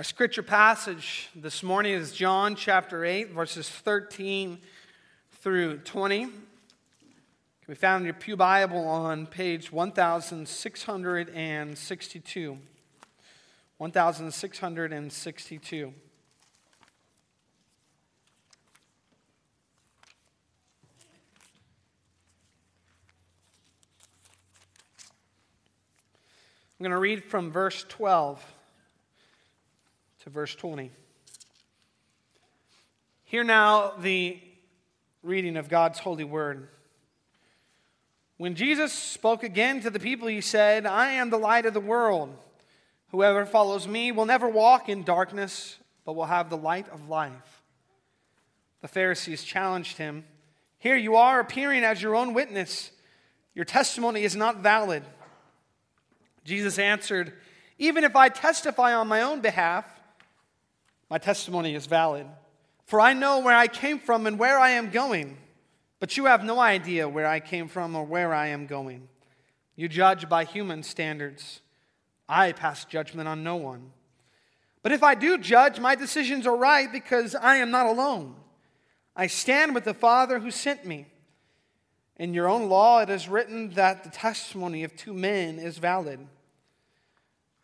Our scripture passage this morning is John chapter 8, verses 13 through 20. Can be found in your Pew Bible on page 1662. 1662. I'm going to read from verse 12 to verse 20. Hear now the reading of God's holy word. When Jesus spoke again to the people, he said, I am the light of the world. Whoever follows me will never walk in darkness, but will have the light of life. The Pharisees challenged him, Here you are appearing as your own witness. Your testimony is not valid. Jesus answered, Even if I testify on my own behalf, my testimony is valid. For I know where I came from and where I am going, but you have no idea where I came from or where I am going. You judge by human standards. I pass judgment on no one. But if I do judge, my decisions are right because I am not alone. I stand with the Father who sent me. In your own law, it is written that the testimony of two men is valid.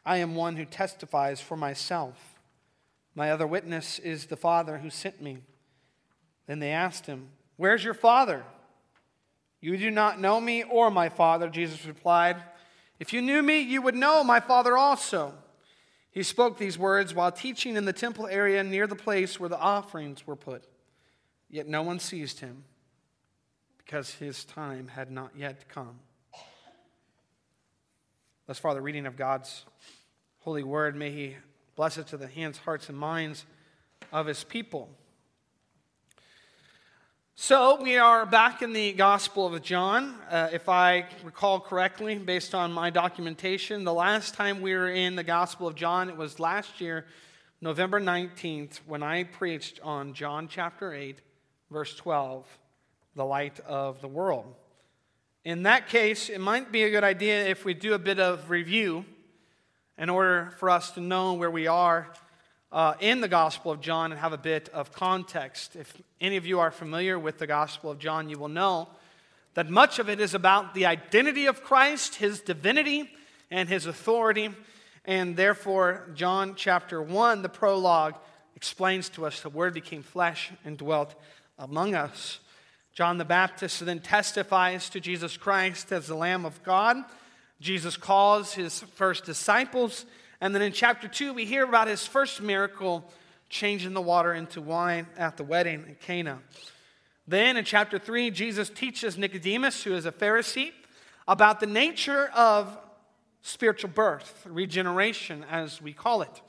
I am one who testifies for myself. My other witness is the Father who sent me. Then they asked him, Where's your Father? You do not know me or my Father, Jesus replied. If you knew me, you would know my Father also. He spoke these words while teaching in the temple area near the place where the offerings were put. Yet no one seized him because his time had not yet come. Thus far, the reading of God's holy word. May He bless it to the hands, hearts, and minds of His people. So, we are back in the Gospel of John. Uh, if I recall correctly, based on my documentation, the last time we were in the Gospel of John, it was last year, November 19th, when I preached on John chapter 8, verse 12, the light of the world. In that case, it might be a good idea if we do a bit of review in order for us to know where we are uh, in the Gospel of John and have a bit of context. If any of you are familiar with the Gospel of John, you will know that much of it is about the identity of Christ, his divinity, and his authority. And therefore, John chapter 1, the prologue, explains to us the Word became flesh and dwelt among us. John the Baptist then testifies to Jesus Christ as the Lamb of God Jesus calls his first disciples. And then in chapter 2, we hear about his first miracle, changing the water into wine at the wedding in Cana. Then in chapter 3, Jesus teaches Nicodemus, who is a Pharisee, about the nature of spiritual birth, regeneration, as we call it.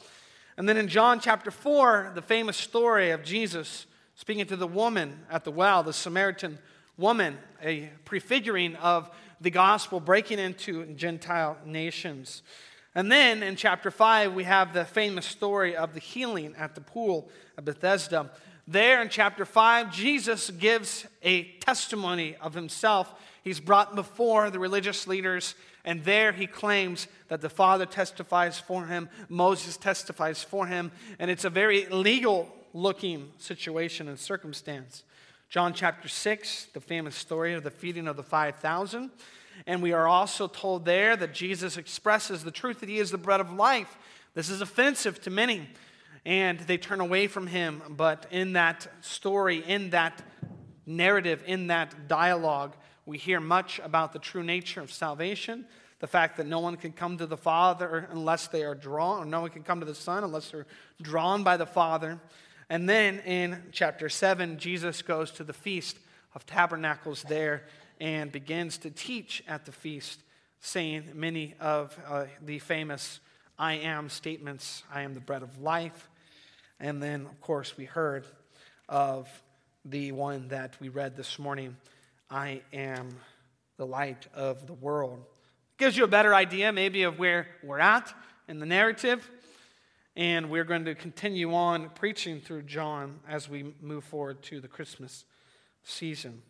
And then in John chapter 4, the famous story of Jesus speaking to the woman at the well, the Samaritan woman, a prefiguring of the gospel breaking into Gentile nations. And then in chapter 5, we have the famous story of the healing at the pool of Bethesda. There in chapter 5, Jesus gives a testimony of himself. He's brought before the religious leaders, and there he claims that the Father testifies for him, Moses testifies for him, and it's a very legal looking situation and circumstance. John chapter 6, the famous story of the feeding of the 5,000. And we are also told there that Jesus expresses the truth that he is the bread of life. This is offensive to many, and they turn away from him. But in that story, in that narrative, in that dialogue, we hear much about the true nature of salvation, the fact that no one can come to the Father unless they are drawn, or no one can come to the Son unless they're drawn by the Father. And then in chapter 7, Jesus goes to the Feast of Tabernacles there and begins to teach at the feast, saying many of uh, the famous I am statements I am the bread of life. And then, of course, we heard of the one that we read this morning I am the light of the world. Gives you a better idea, maybe, of where we're at in the narrative. And we're going to continue on preaching through John as we move forward to the Christmas season.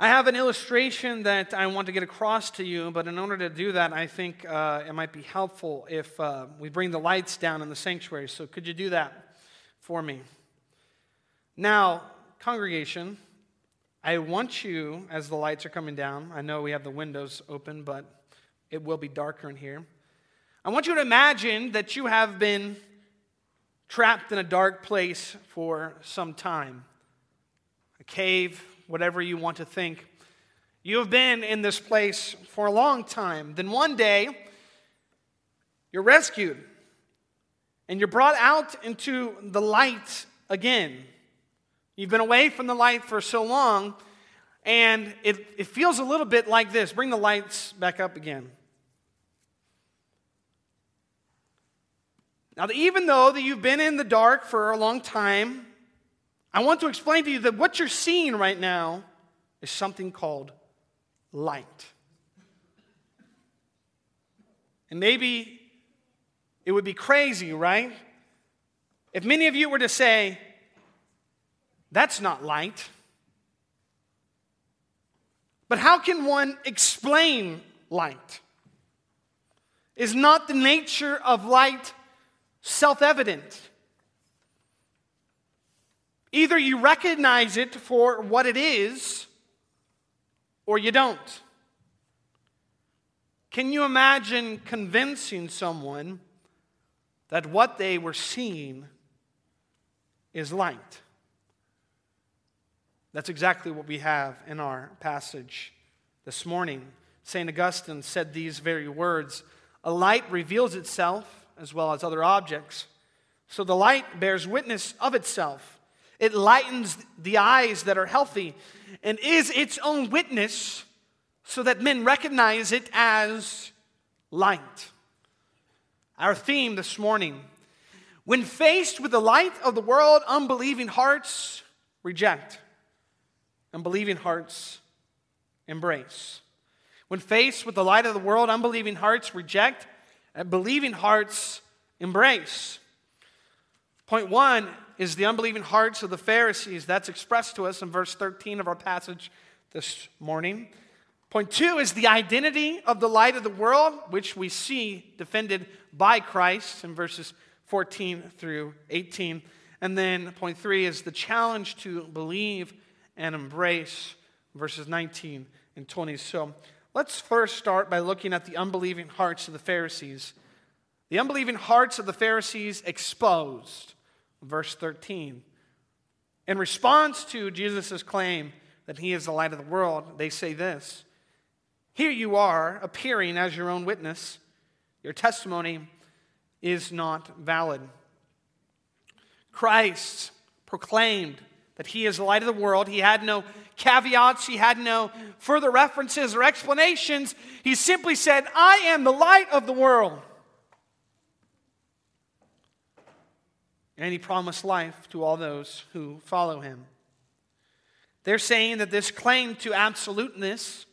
I have an illustration that I want to get across to you, but in order to do that, I think uh, it might be helpful if uh, we bring the lights down in the sanctuary. So, could you do that for me? Now, congregation, I want you, as the lights are coming down, I know we have the windows open, but it will be darker in here. I want you to imagine that you have been trapped in a dark place for some time a cave, whatever you want to think. You have been in this place for a long time. Then one day, you're rescued and you're brought out into the light again. You've been away from the light for so long, and it, it feels a little bit like this. Bring the lights back up again. Now, even though that you've been in the dark for a long time, I want to explain to you that what you're seeing right now is something called light. And maybe it would be crazy, right? If many of you were to say, that's not light. But how can one explain light? Is not the nature of light self evident? Either you recognize it for what it is, or you don't. Can you imagine convincing someone that what they were seeing is light? That's exactly what we have in our passage this morning. St. Augustine said these very words A light reveals itself as well as other objects. So the light bears witness of itself it lightens the eyes that are healthy and is its own witness so that men recognize it as light. Our theme this morning when faced with the light of the world, unbelieving hearts reject, unbelieving hearts embrace. When faced with the light of the world, unbelieving hearts reject, and believing hearts embrace. Point one is the unbelieving hearts of the Pharisees. That's expressed to us in verse 13 of our passage this morning. Point two is the identity of the light of the world, which we see defended by Christ in verses 14 through 18. And then point three is the challenge to believe and embrace, verses 19 and 20. So let's first start by looking at the unbelieving hearts of the Pharisees. The unbelieving hearts of the Pharisees exposed verse 13. In response to Jesus' claim that he is the light of the world, they say this Here you are, appearing as your own witness. Your testimony is not valid. Christ proclaimed that he is the light of the world. He had no caveats, he had no further references or explanations. He simply said, I am the light of the world. and he promised life to all those who follow him. They're saying that this claim to absoluteness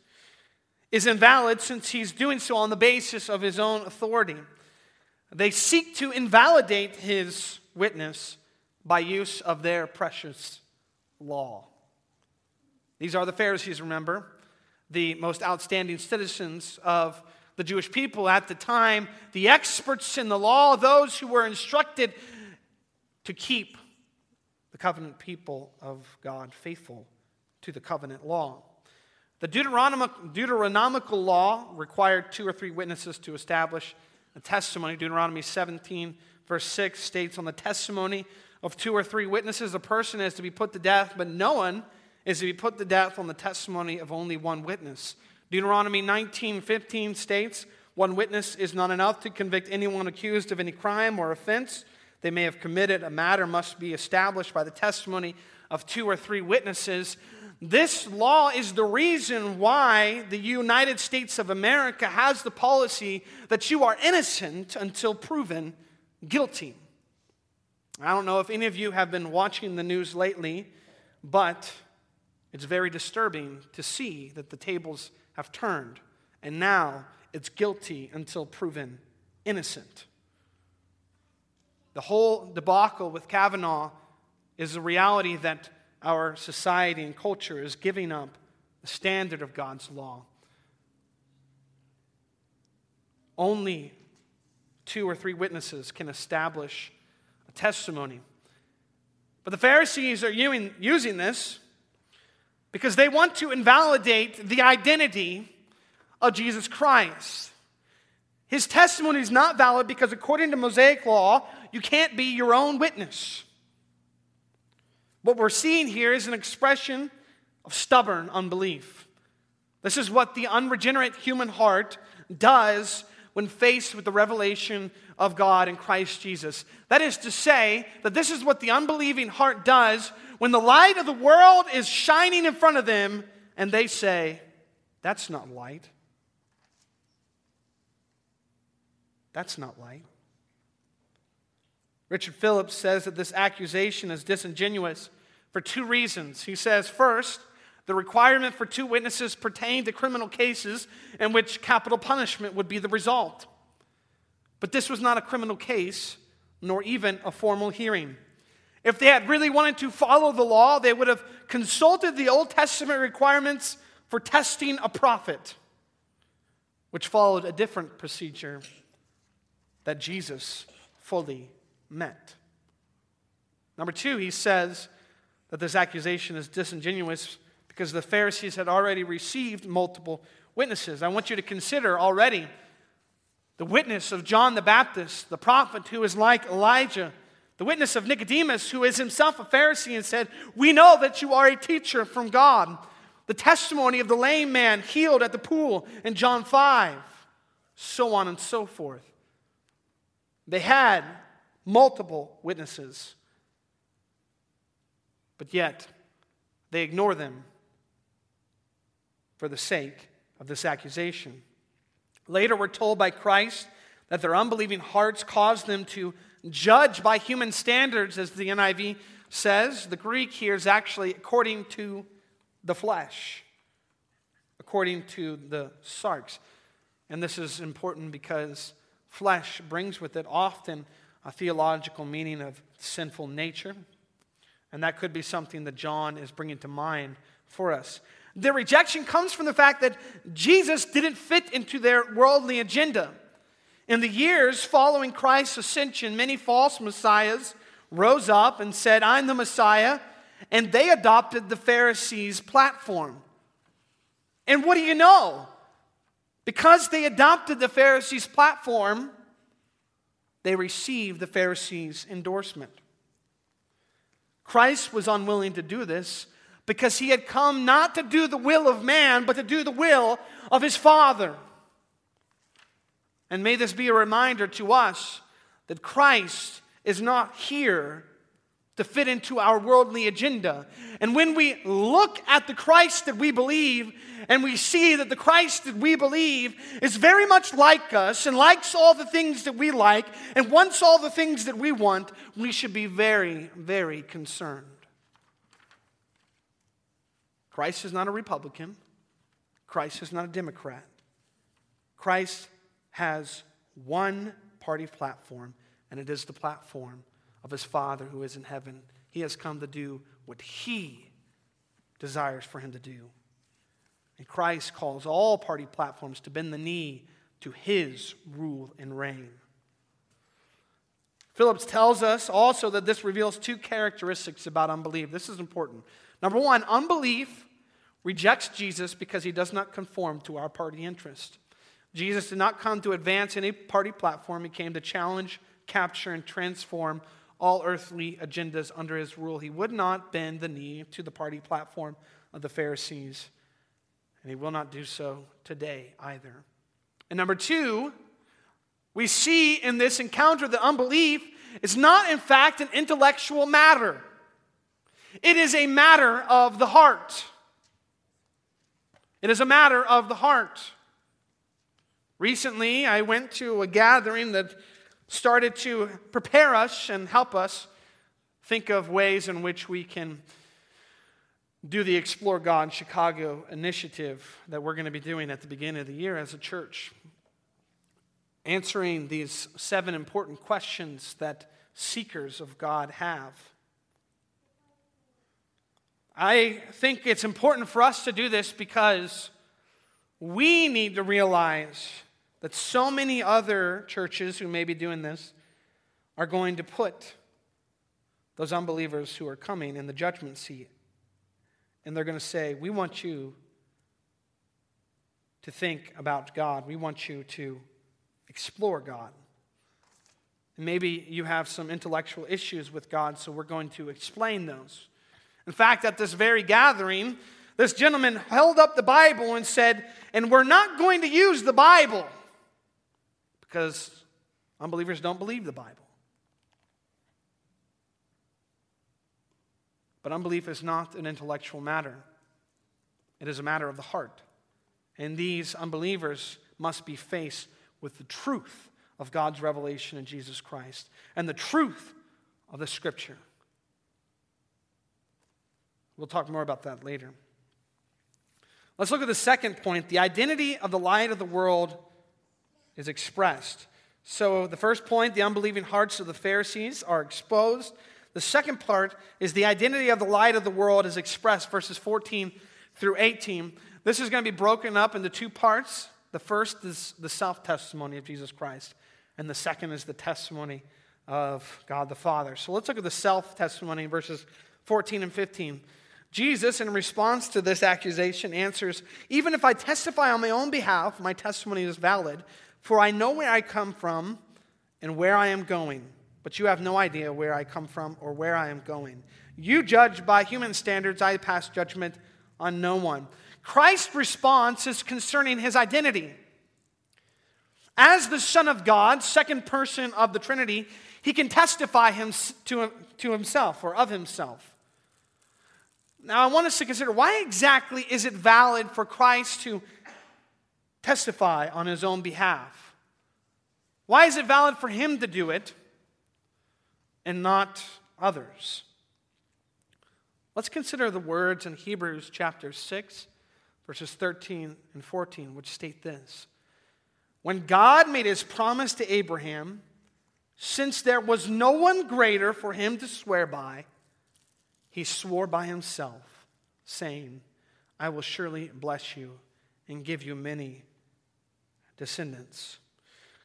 is invalid since he's doing so on the basis of his own authority. They seek to invalidate his witness by use of their precious law. These are the Pharisees, remember, the most outstanding citizens of the Jewish people at the time, the experts in the law, those who were instructed to keep the covenant people of God faithful to the covenant law. The Deuteronomical law required two or three witnesses to establish a testimony. Deuteronomy 17, verse 6 states, On the testimony of two or three witnesses, a person is to be put to death, but no one is to be put to death on the testimony of only one witness. Deuteronomy 19:15 states, One witness is not enough to convict anyone accused of any crime or offense they may have committed. A matter must be established by the testimony of two or three witnesses. This law is the reason why the United States of America has the policy that you are innocent until proven guilty. I don't know if any of you have been watching the news lately, but it's very disturbing to see that the tables have turned, and now it's guilty until proven innocent. The whole debacle with Kavanaugh is the reality that our society and culture is giving up the standard of God's law. Only two or three witnesses can establish a testimony. But the Pharisees are using this because they want to invalidate the identity of Jesus Christ. His testimony is not valid because, according to Mosaic law, you can't be your own witness. What we're seeing here is an expression of stubborn unbelief. This is what the unregenerate human heart does when faced with the revelation of God in Christ Jesus. That is to say, that this is what the unbelieving heart does when the light of the world is shining in front of them and they say, That's not light. That's not light. Richard Phillips says that this accusation is disingenuous for two reasons. He says, first, the requirement for two witnesses pertained to criminal cases in which capital punishment would be the result. But this was not a criminal case, nor even a formal hearing. If they had really wanted to follow the law, they would have consulted the Old Testament requirements for testing a prophet, which followed a different procedure that Jesus fully met. Number two, he says that this accusation is disingenuous because the Pharisees had already received multiple witnesses. I want you to consider already the witness of John the Baptist, the prophet who is like Elijah, the witness of Nicodemus, who is himself a Pharisee and said, We know that you are a teacher from God. The testimony of the lame man healed at the pool in John 5, so on and so forth. They had multiple witnesses, but yet they ignore them for the sake of this accusation. Later, we're told by Christ that their unbelieving hearts caused them to judge by human standards, as the NIV says. The Greek here is actually according to the flesh, according to the sarx. And this is important because flesh brings with it often a theological meaning of sinful nature. And that could be something that John is bringing to mind for us. Their rejection comes from the fact that Jesus didn't fit into their worldly agenda. In the years following Christ's ascension, many false messiahs rose up and said, I'm the Messiah, and they adopted the Pharisees' platform. And what do you know? Because they adopted the Pharisees' platform, they received the Pharisees' endorsement. Christ was unwilling to do this because he had come not to do the will of man, but to do the will of his Father. And may this be a reminder to us that Christ is not here to fit into our worldly agenda. And when we look at the Christ that we believe, and we see that the Christ that we believe is very much like us and likes all the things that we like and wants all the things that we want, we should be very, very concerned. Christ is not a Republican, Christ is not a Democrat. Christ has one party platform, and it is the platform of his Father who is in heaven. He has come to do what he desires for him to do. And Christ calls all party platforms to bend the knee to his rule and reign. Phillips tells us also that this reveals two characteristics about unbelief. This is important. Number one, unbelief rejects Jesus because he does not conform to our party interest. Jesus did not come to advance any party platform, he came to challenge, capture, and transform all earthly agendas under his rule. He would not bend the knee to the party platform of the Pharisees and he will not do so today either. And number two, we see in this encounter that unbelief is not, in fact, an intellectual matter, it is a matter of the heart. It is a matter of the heart. Recently, I went to a gathering that started to prepare us and help us think of ways in which we can do the Explore God Chicago initiative that we're going to be doing at the beginning of the year as a church. Answering these seven important questions that seekers of God have. I think it's important for us to do this because we need to realize that so many other churches who may be doing this are going to put those unbelievers who are coming in the judgment seat. And they're going to say, We want you to think about God. We want you to explore God. And maybe you have some intellectual issues with God, so we're going to explain those. In fact, at this very gathering, this gentleman held up the Bible and said, And we're not going to use the Bible because unbelievers don't believe the Bible. But unbelief is not an intellectual matter, it is a matter of the heart. And these unbelievers must be faced with the truth of God's revelation in Jesus Christ and the truth of the Scripture. We'll talk more about that later. Let's look at the second point. The identity of the light of the world is expressed. So, the first point, the unbelieving hearts of the Pharisees are exposed. The second part is the identity of the light of the world is expressed, verses 14 through 18. This is going to be broken up into two parts. The first is the self testimony of Jesus Christ, and the second is the testimony of God the Father. So let's look at the self testimony in verses 14 and 15. Jesus, in response to this accusation, answers Even if I testify on my own behalf, my testimony is valid, for I know where I come from and where I am going but you have no idea where I come from or where I am going. You judge by human standards, I pass judgment on no one. Christ's response is concerning his identity. As the Son of God, second person of the Trinity, he can testify him to, to himself or of himself. Now, I want us to consider why exactly is it valid for Christ to testify on his own behalf? Why is it valid for him to do it? and not others. Let's consider the words in Hebrews chapter 6, verses 13 and 14, which state this When God made his promise to Abraham, since there was no one greater for him to swear by, he swore by himself, saying, I will surely bless you and give you many descendants.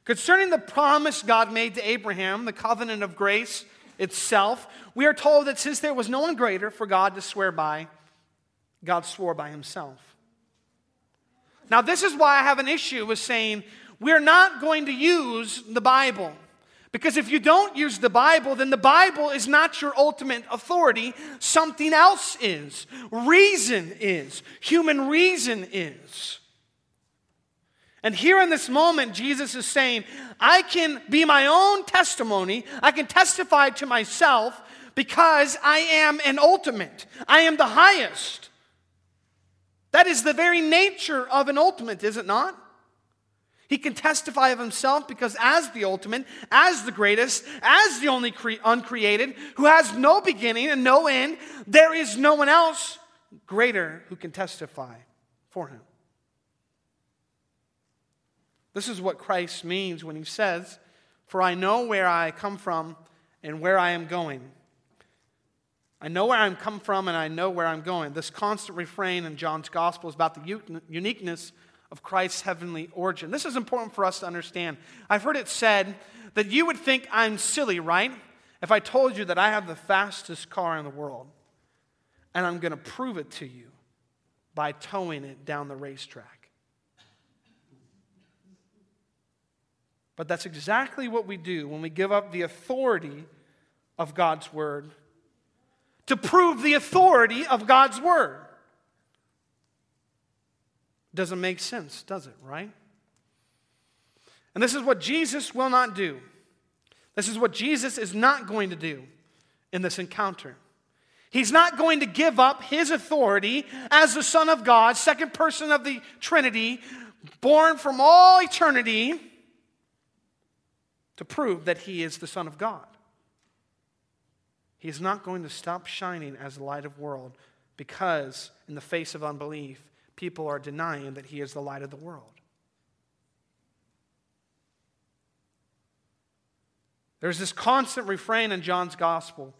Concerning the promise God made to Abraham, the covenant of grace itself, we are told that since there was no one greater for God to swear by, God swore by himself. Now, this is why I have an issue with saying we're not going to use the Bible. Because if you don't use the Bible, then the Bible is not your ultimate authority. Something else is. Reason is. Human reason is. And here in this moment, Jesus is saying, I can be my own testimony. I can testify to myself because I am an ultimate. I am the highest. That is the very nature of an ultimate, is it not? He can testify of himself because, as the ultimate, as the greatest, as the only cre- uncreated, who has no beginning and no end, there is no one else greater who can testify for him. This is what Christ means when he says, For I know where I come from and where I am going. I know where I'm come from and I know where I'm going. This constant refrain in John's gospel is about the uniqueness of Christ's heavenly origin. This is important for us to understand. I've heard it said that you would think I'm silly, right? If I told you that I have the fastest car in the world and I'm going to prove it to you by towing it down the racetrack. But that's exactly what we do when we give up the authority of God's word to prove the authority of God's word. Doesn't make sense, does it, right? And this is what Jesus will not do. This is what Jesus is not going to do in this encounter. He's not going to give up his authority as the Son of God, second person of the Trinity, born from all eternity to prove that he is the Son of God. He is not going to stop shining as the light of the world because, in the face of unbelief, people are denying that he is the light of the world. There's this constant refrain in John's gospel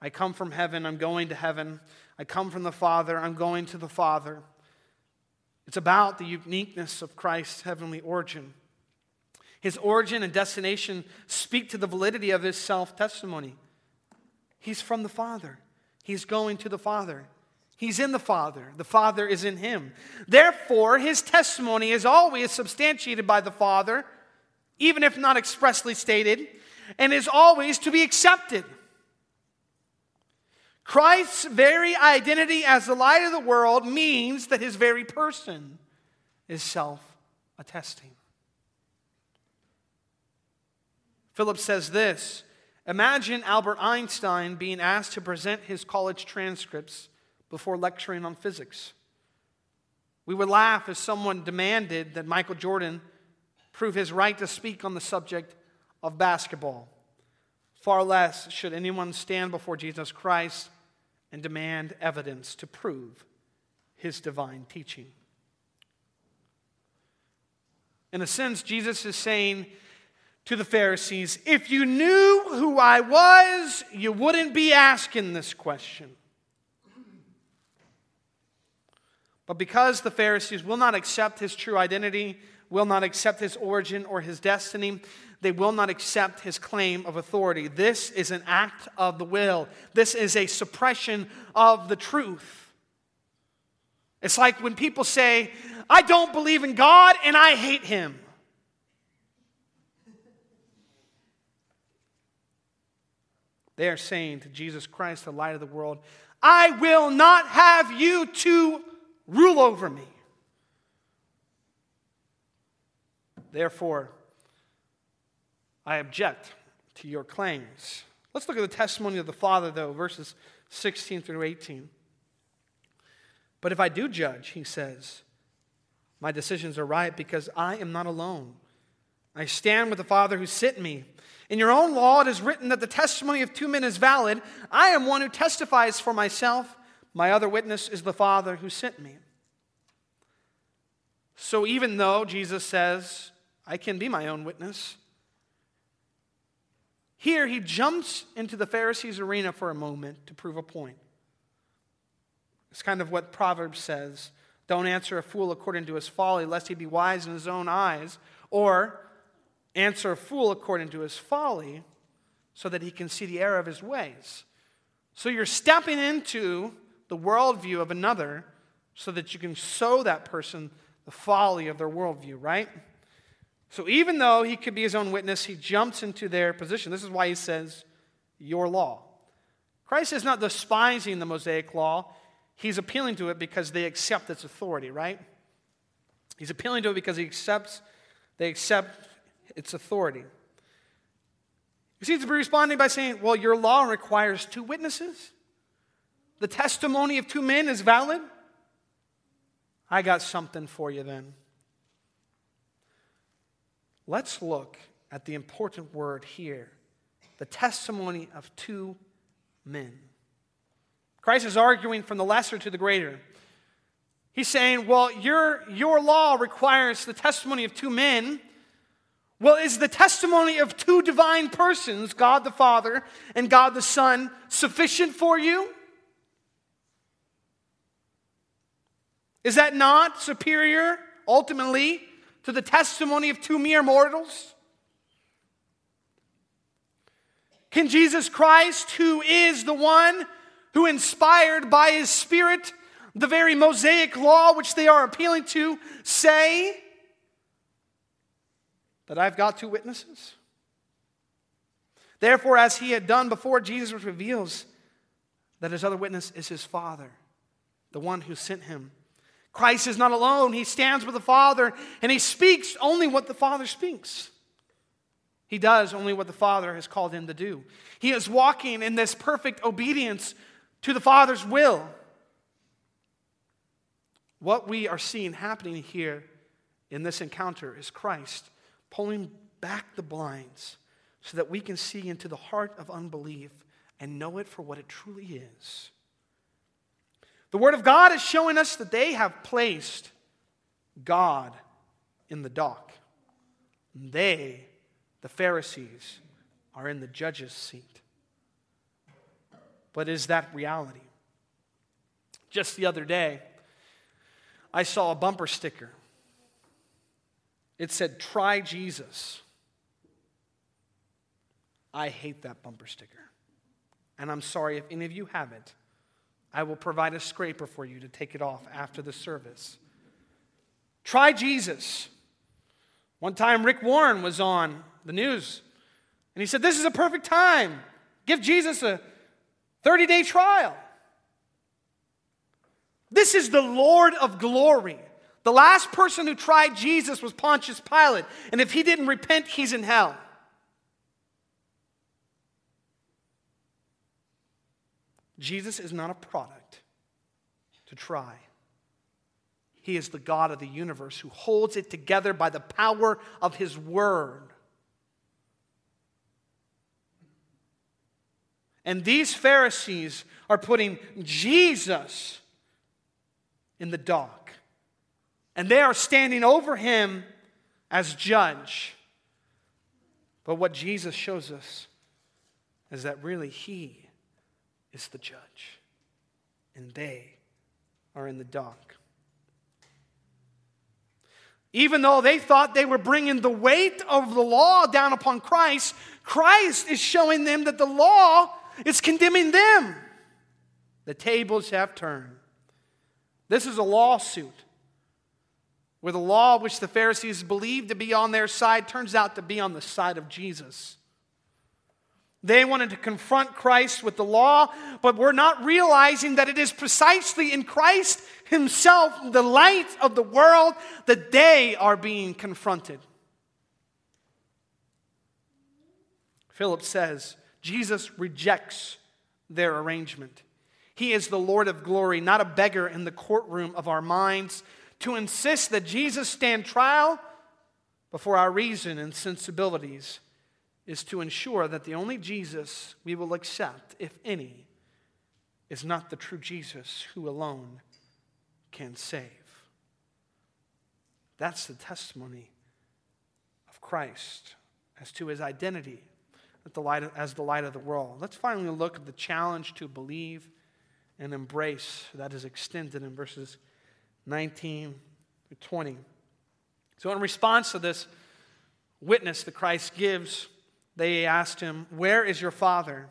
I come from heaven, I'm going to heaven. I come from the Father, I'm going to the Father. It's about the uniqueness of Christ's heavenly origin. His origin and destination speak to the validity of his self testimony. He's from the Father, he's going to the Father. He's in the Father. The Father is in him. Therefore, his testimony is always substantiated by the Father, even if not expressly stated, and is always to be accepted. Christ's very identity as the light of the world means that his very person is self attesting. Phillips says this Imagine Albert Einstein being asked to present his college transcripts before lecturing on physics. We would laugh if someone demanded that Michael Jordan prove his right to speak on the subject of basketball. Far less should anyone stand before Jesus Christ and demand evidence to prove his divine teaching. In a sense, Jesus is saying to the Pharisees, if you knew who I was, you wouldn't be asking this question. But because the Pharisees will not accept his true identity, will not accept his origin or his destiny, they will not accept his claim of authority. This is an act of the will, this is a suppression of the truth. It's like when people say, I don't believe in God and I hate him. They are saying to Jesus Christ, the light of the world, I will not have you to rule over me. Therefore, I object to your claims. Let's look at the testimony of the Father, though, verses 16 through 18. But if I do judge, he says, my decisions are right because I am not alone. I stand with the Father who sent me. In your own law, it is written that the testimony of two men is valid. I am one who testifies for myself. My other witness is the Father who sent me. So even though Jesus says, I can be my own witness, here, he jumps into the Pharisees' arena for a moment to prove a point. It's kind of what Proverbs says don't answer a fool according to his folly, lest he be wise in his own eyes, or answer a fool according to his folly, so that he can see the error of his ways. So you're stepping into the worldview of another so that you can sow that person the folly of their worldview, right? So even though he could be his own witness, he jumps into their position. This is why he says, Your law. Christ is not despising the Mosaic law, he's appealing to it because they accept its authority, right? He's appealing to it because he accepts, they accept its authority. He seems to be responding by saying, Well, your law requires two witnesses. The testimony of two men is valid. I got something for you then. Let's look at the important word here the testimony of two men. Christ is arguing from the lesser to the greater. He's saying, Well, your, your law requires the testimony of two men. Well, is the testimony of two divine persons, God the Father and God the Son, sufficient for you? Is that not superior, ultimately, to the testimony of two mere mortals? Can Jesus Christ, who is the one who inspired by his Spirit the very Mosaic law which they are appealing to, say that I've got two witnesses? Therefore, as he had done before, Jesus reveals that his other witness is his Father, the one who sent him. Christ is not alone. He stands with the Father and he speaks only what the Father speaks. He does only what the Father has called him to do. He is walking in this perfect obedience to the Father's will. What we are seeing happening here in this encounter is Christ pulling back the blinds so that we can see into the heart of unbelief and know it for what it truly is. The Word of God is showing us that they have placed God in the dock. They, the Pharisees, are in the judge's seat. But is that reality? Just the other day, I saw a bumper sticker. It said, Try Jesus. I hate that bumper sticker. And I'm sorry if any of you have it. I will provide a scraper for you to take it off after the service. Try Jesus. One time, Rick Warren was on the news, and he said, This is a perfect time. Give Jesus a 30 day trial. This is the Lord of glory. The last person who tried Jesus was Pontius Pilate, and if he didn't repent, he's in hell. Jesus is not a product to try. He is the God of the universe who holds it together by the power of his word. And these Pharisees are putting Jesus in the dock. And they are standing over him as judge. But what Jesus shows us is that really he is the judge, and they are in the dock. Even though they thought they were bringing the weight of the law down upon Christ, Christ is showing them that the law is condemning them. The tables have turned. This is a lawsuit where the law, which the Pharisees believed to be on their side, turns out to be on the side of Jesus. They wanted to confront Christ with the law, but we're not realizing that it is precisely in Christ Himself, the light of the world, that they are being confronted. Phillips says Jesus rejects their arrangement. He is the Lord of glory, not a beggar in the courtroom of our minds. To insist that Jesus stand trial before our reason and sensibilities is to ensure that the only Jesus we will accept, if any, is not the true Jesus who alone can save. That's the testimony of Christ as to his identity as the light of, the world. Let's finally look at the challenge to believe and embrace that is extended in verses 19 to 20. So, in response to this witness that Christ gives, they asked him, Where is your father?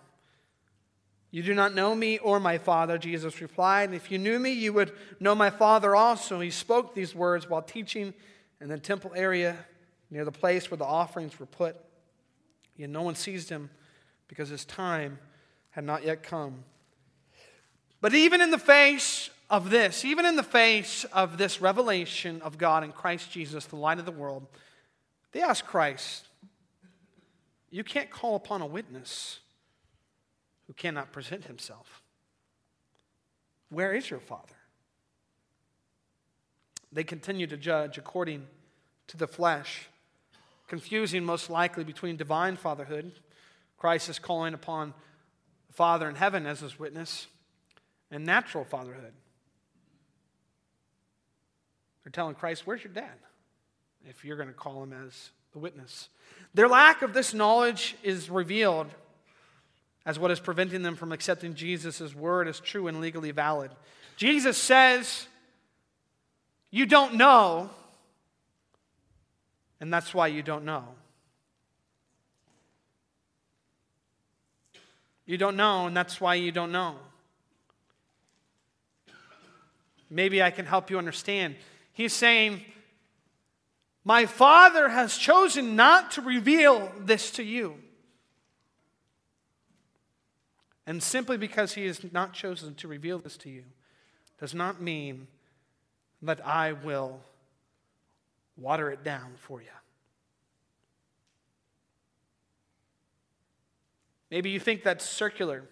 You do not know me or my father, Jesus replied. If you knew me, you would know my father also. He spoke these words while teaching in the temple area near the place where the offerings were put. Yet no one seized him because his time had not yet come. But even in the face of this, even in the face of this revelation of God in Christ Jesus, the light of the world, they asked Christ, you can't call upon a witness who cannot present himself. Where is your father? They continue to judge according to the flesh, confusing most likely between divine fatherhood. Christ is calling upon the Father in heaven as his witness, and natural fatherhood. They're telling Christ, Where's your dad? If you're going to call him as the witness. Their lack of this knowledge is revealed as what is preventing them from accepting Jesus' word as true and legally valid. Jesus says, You don't know, and that's why you don't know. You don't know, and that's why you don't know. Maybe I can help you understand. He's saying, my Father has chosen not to reveal this to you. And simply because He has not chosen to reveal this to you does not mean that I will water it down for you. Maybe you think that's circular.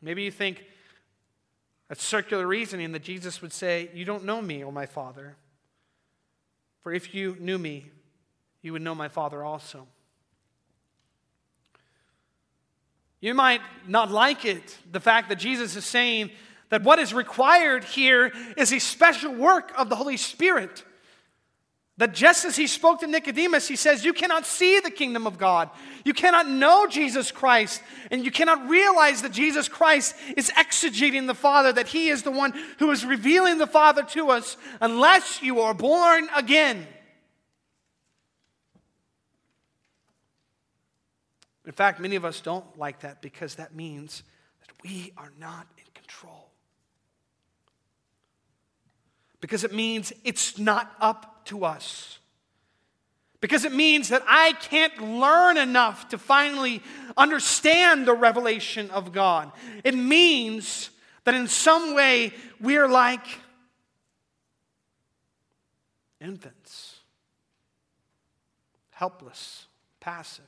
Maybe you think that's circular reasoning that Jesus would say, You don't know me or my Father. For if you knew me, you would know my Father also. You might not like it, the fact that Jesus is saying that what is required here is a special work of the Holy Spirit. That just as he spoke to Nicodemus, he says, You cannot see the kingdom of God. You cannot know Jesus Christ. And you cannot realize that Jesus Christ is exegeting the Father, that he is the one who is revealing the Father to us, unless you are born again. In fact, many of us don't like that because that means that we are not in control. Because it means it's not up to us. Because it means that I can't learn enough to finally understand the revelation of God. It means that in some way we're like infants, helpless, passive.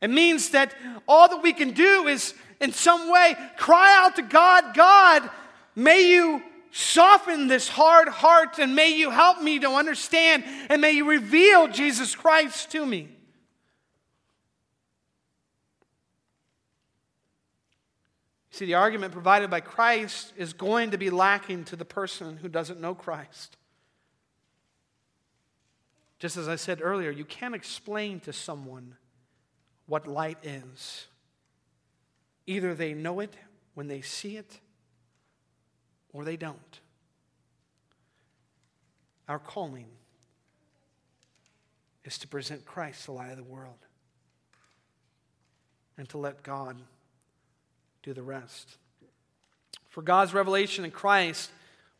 It means that all that we can do is, in some way, cry out to God God, may you soften this hard heart and may you help me to understand and may you reveal Jesus Christ to me. See, the argument provided by Christ is going to be lacking to the person who doesn't know Christ. Just as I said earlier, you can't explain to someone what light is. Either they know it when they see it, or they don't. Our calling is to present Christ, the light of the world, and to let God do the rest. For God's revelation in Christ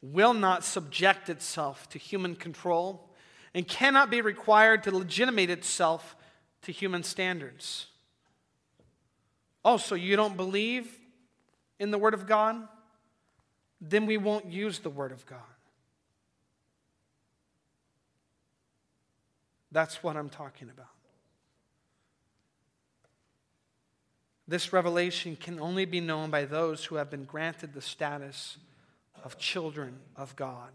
will not subject itself to human control and cannot be required to legitimate itself to human standards. Oh, so you don't believe in the Word of God? Then we won't use the Word of God. That's what I'm talking about. This revelation can only be known by those who have been granted the status of children of God.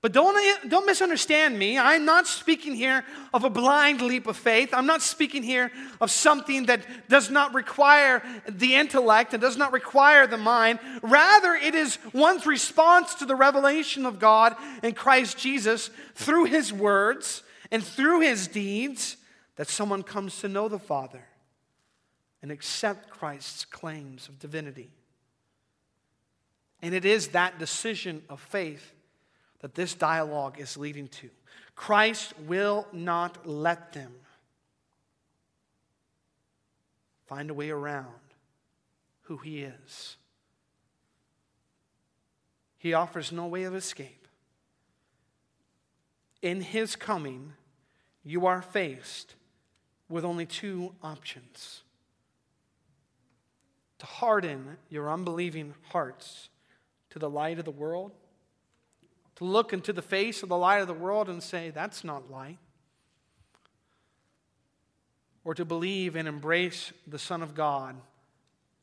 But don't, don't misunderstand me. I'm not speaking here of a blind leap of faith. I'm not speaking here of something that does not require the intellect and does not require the mind. Rather, it is one's response to the revelation of God in Christ Jesus through his words and through his deeds that someone comes to know the Father and accept Christ's claims of divinity. And it is that decision of faith that this dialogue is leading to. Christ will not let them find a way around who he is. He offers no way of escape. In his coming, you are faced with only two options to harden your unbelieving hearts to the light of the world to look into the face of the light of the world and say, that's not light. Or to believe and embrace the Son of God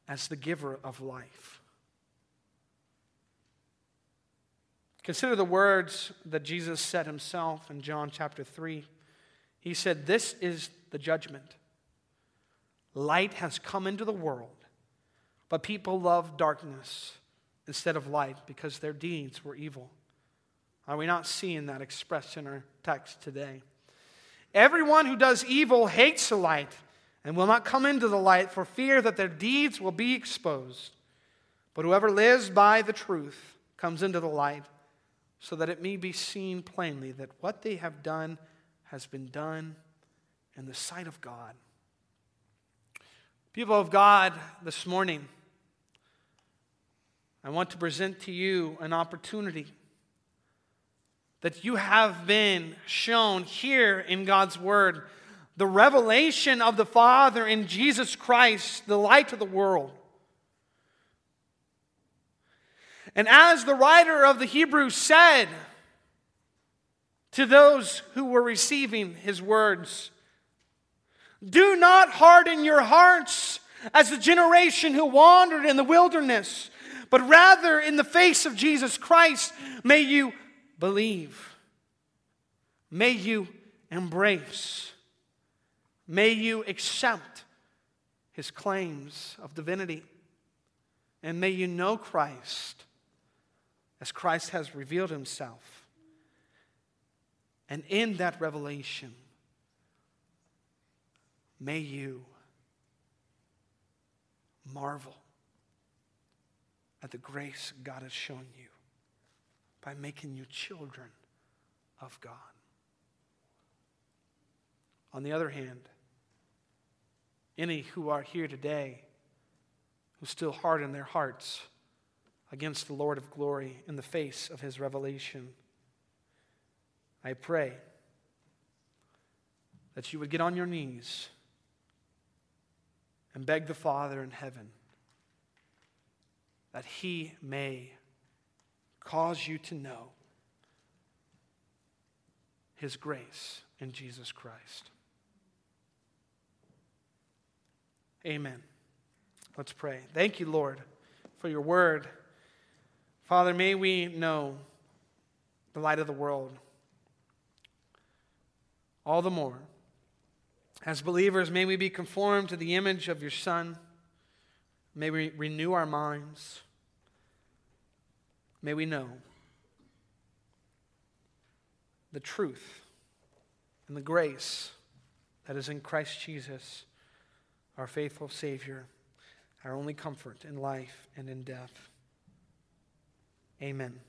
as the giver of life. Consider the words that Jesus said himself in John chapter 3. He said, This is the judgment. Light has come into the world, but people love darkness instead of light because their deeds were evil. Are we not seeing that expressed in our text today? Everyone who does evil hates the light and will not come into the light for fear that their deeds will be exposed. But whoever lives by the truth comes into the light so that it may be seen plainly that what they have done has been done in the sight of God. People of God, this morning, I want to present to you an opportunity that you have been shown here in God's Word the revelation of the Father in Jesus Christ, the light of the world. And as the writer of the Hebrews said to those who were receiving his words, do not harden your hearts as the generation who wandered in the wilderness, but rather in the face of Jesus Christ may you believe. May you embrace. May you accept his claims of divinity. And may you know Christ as Christ has revealed himself And in that revelation, may you marvel at the grace God has shown you by making you children of God. On the other hand, any who are here today who still harden their hearts against the Lord of glory in the face of his revelation, I pray that you would get on your knees and beg the Father in heaven that he may cause you to know his grace in Jesus Christ. Amen. Let's pray. Thank you, Lord, for your word. Father, may we know the light of the world all the more. As believers, may we be conformed to the image of your Son. May we renew our minds. May we know the truth and the grace that is in Christ Jesus, our faithful Savior, our only comfort in life and in death. Amen.